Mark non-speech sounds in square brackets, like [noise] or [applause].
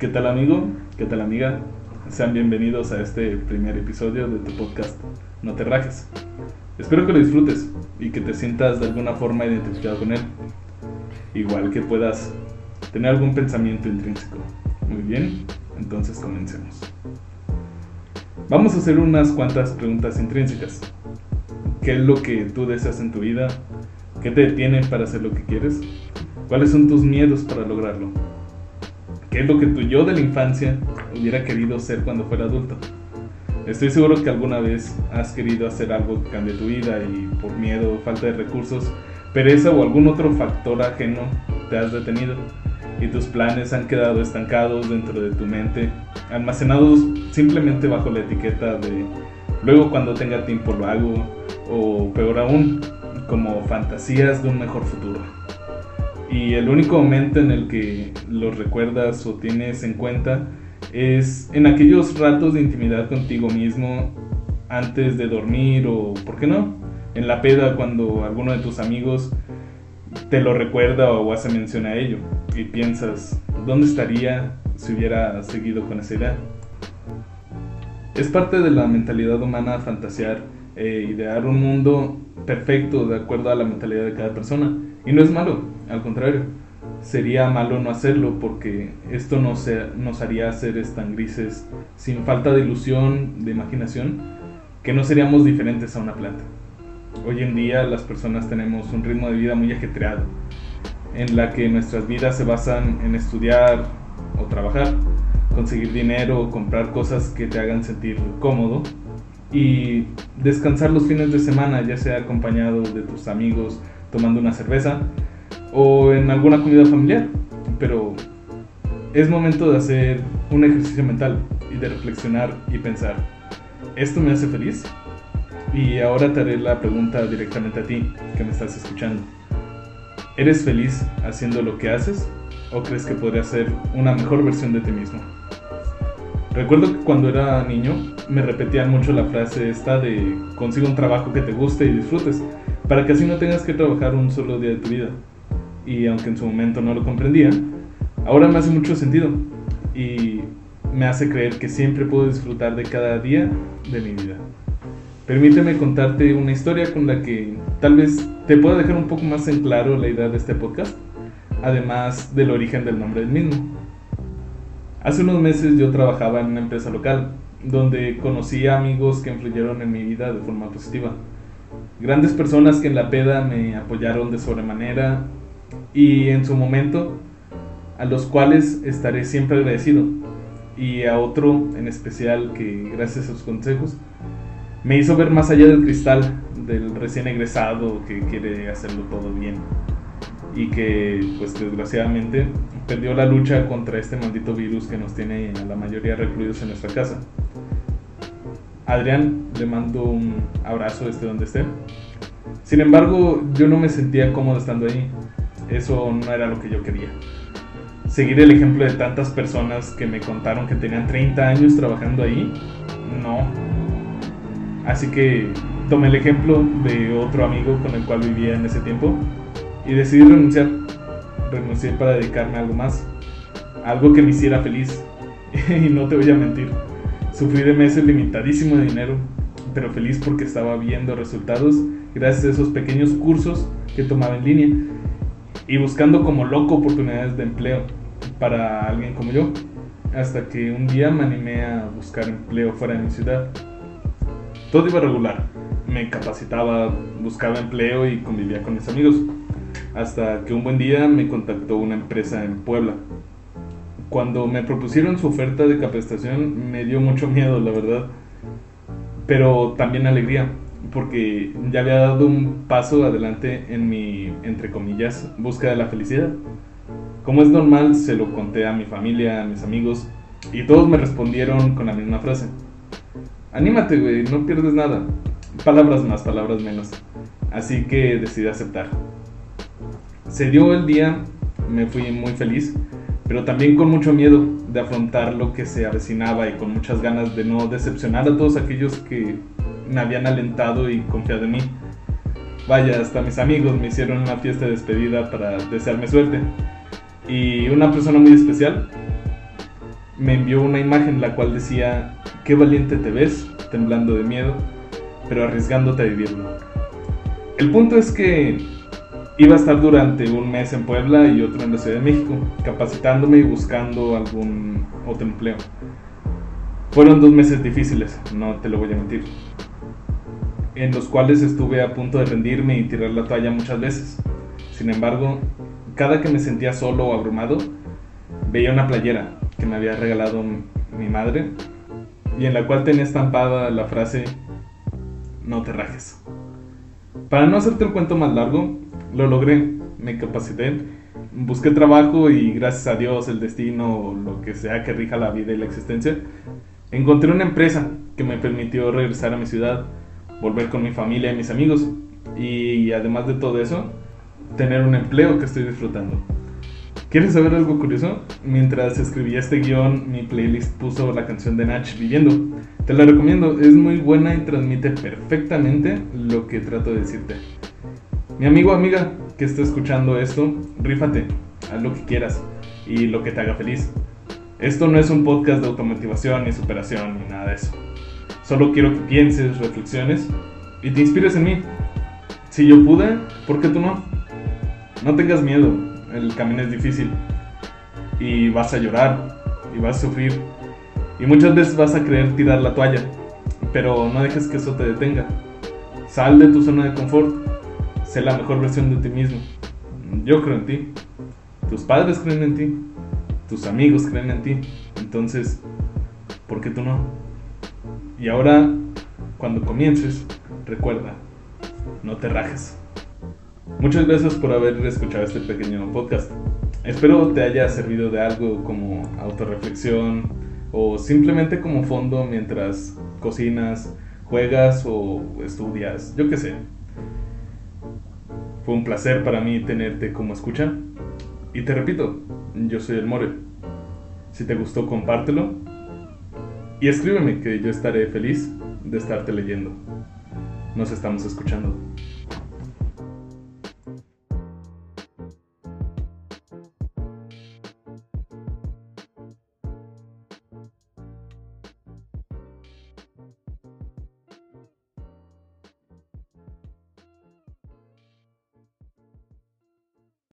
¿Qué tal amigo? ¿Qué tal amiga? Sean bienvenidos a este primer episodio de tu podcast No te rajes. Espero que lo disfrutes y que te sientas de alguna forma identificado con él. Igual que puedas tener algún pensamiento intrínseco. Muy bien, entonces comencemos. Vamos a hacer unas cuantas preguntas intrínsecas. ¿Qué es lo que tú deseas en tu vida? ¿Qué te detiene para hacer lo que quieres? ¿Cuáles son tus miedos para lograrlo? ¿Qué es lo que tu yo de la infancia hubiera querido ser cuando fuera adulto? Estoy seguro que alguna vez has querido hacer algo que cambie tu vida y por miedo, falta de recursos, pereza o algún otro factor ajeno te has detenido y tus planes han quedado estancados dentro de tu mente, almacenados simplemente bajo la etiqueta de luego cuando tenga tiempo lo hago o peor aún, como fantasías de un mejor futuro. Y el único momento en el que los recuerdas o tienes en cuenta es en aquellos ratos de intimidad contigo mismo antes de dormir o, ¿por qué no? En la peda cuando alguno de tus amigos te lo recuerda o hace mención a ello y piensas, ¿dónde estaría si hubiera seguido con esa idea? Es parte de la mentalidad humana fantasear e idear un mundo perfecto de acuerdo a la mentalidad de cada persona. Y no es malo, al contrario, sería malo no hacerlo porque esto nos, nos haría seres tan grises, sin falta de ilusión, de imaginación, que no seríamos diferentes a una planta. Hoy en día las personas tenemos un ritmo de vida muy ajetreado, en la que nuestras vidas se basan en estudiar o trabajar, conseguir dinero, comprar cosas que te hagan sentir cómodo y descansar los fines de semana, ya sea acompañado de tus amigos tomando una cerveza o en alguna comida familiar. Pero es momento de hacer un ejercicio mental y de reflexionar y pensar, ¿esto me hace feliz? Y ahora te haré la pregunta directamente a ti, que me estás escuchando. ¿Eres feliz haciendo lo que haces o crees que podría ser una mejor versión de ti mismo? Recuerdo que cuando era niño me repetían mucho la frase esta de consigue un trabajo que te guste y disfrutes, para que así no tengas que trabajar un solo día de tu vida. Y aunque en su momento no lo comprendía, ahora me hace mucho sentido y me hace creer que siempre puedo disfrutar de cada día de mi vida. Permíteme contarte una historia con la que tal vez te pueda dejar un poco más en claro la idea de este podcast, además del origen del nombre del mismo. Hace unos meses yo trabajaba en una empresa local, donde conocí a amigos que influyeron en mi vida de forma positiva. Grandes personas que en la peda me apoyaron de sobremanera y en su momento, a los cuales estaré siempre agradecido. Y a otro en especial que gracias a sus consejos me hizo ver más allá del cristal del recién egresado que quiere hacerlo todo bien y que pues desgraciadamente perdió la lucha contra este maldito virus que nos tiene a la mayoría recluidos en nuestra casa. Adrián le mando un abrazo desde donde esté. Sin embargo, yo no me sentía cómodo estando ahí. Eso no era lo que yo quería. Seguir el ejemplo de tantas personas que me contaron que tenían 30 años trabajando ahí, no. Así que tomé el ejemplo de otro amigo con el cual vivía en ese tiempo y decidí renunciar. Renuncié para dedicarme a algo más, algo que me hiciera feliz. [laughs] y no te voy a mentir, sufrí de meses limitadísimo de dinero, pero feliz porque estaba viendo resultados gracias a esos pequeños cursos que tomaba en línea y buscando como loco oportunidades de empleo para alguien como yo, hasta que un día me animé a buscar empleo fuera de mi ciudad. Todo iba regular, me capacitaba, buscaba empleo y convivía con mis amigos hasta que un buen día me contactó una empresa en Puebla. Cuando me propusieron su oferta de capacitación me dio mucho miedo, la verdad, pero también alegría, porque ya había dado un paso adelante en mi, entre comillas, búsqueda de la felicidad. Como es normal, se lo conté a mi familia, a mis amigos, y todos me respondieron con la misma frase. Anímate, güey, no pierdes nada. Palabras más, palabras menos. Así que decidí aceptar. Se dio el día, me fui muy feliz, pero también con mucho miedo de afrontar lo que se avecinaba y con muchas ganas de no decepcionar a todos aquellos que me habían alentado y confiado en mí. Vaya, hasta mis amigos me hicieron una fiesta de despedida para desearme suerte. Y una persona muy especial me envió una imagen la cual decía, qué valiente te ves, temblando de miedo, pero arriesgándote a vivirlo. El punto es que iba a estar durante un mes en Puebla y otro en la Ciudad de México, capacitándome y buscando algún otro empleo. Fueron dos meses difíciles, no te lo voy a mentir, en los cuales estuve a punto de rendirme y tirar la toalla muchas veces. Sin embargo, cada que me sentía solo o abrumado, veía una playera que me había regalado mi madre y en la cual tenía estampada la frase no te rajes. Para no hacerte el cuento más largo, lo logré, me capacité, busqué trabajo y gracias a Dios, el destino lo que sea que rija la vida y la existencia, encontré una empresa que me permitió regresar a mi ciudad, volver con mi familia y mis amigos y además de todo eso, tener un empleo que estoy disfrutando. ¿Quieres saber algo curioso? Mientras escribía este guion, mi playlist puso la canción de Nach Viviendo. Te la recomiendo, es muy buena y transmite perfectamente lo que trato de decirte. Mi amigo amiga que está escuchando esto, rífate, haz lo que quieras y lo que te haga feliz. Esto no es un podcast de automotivación ni superación ni nada de eso. Solo quiero que pienses, reflexiones y te inspires en mí. Si yo pude, ¿por qué tú no? No tengas miedo, el camino es difícil y vas a llorar y vas a sufrir y muchas veces vas a querer tirar la toalla, pero no dejes que eso te detenga. Sal de tu zona de confort, sé la mejor versión de ti mismo. Yo creo en ti, tus padres creen en ti, tus amigos creen en ti, entonces, ¿por qué tú no? Y ahora, cuando comiences, recuerda, no te rajes. Muchas gracias por haber escuchado este pequeño podcast. Espero te haya servido de algo como autorreflexión o simplemente como fondo mientras cocinas, juegas o estudias, yo qué sé. Fue un placer para mí tenerte como escucha. Y te repito, yo soy el More. Si te gustó, compártelo. Y escríbeme que yo estaré feliz de estarte leyendo. Nos estamos escuchando.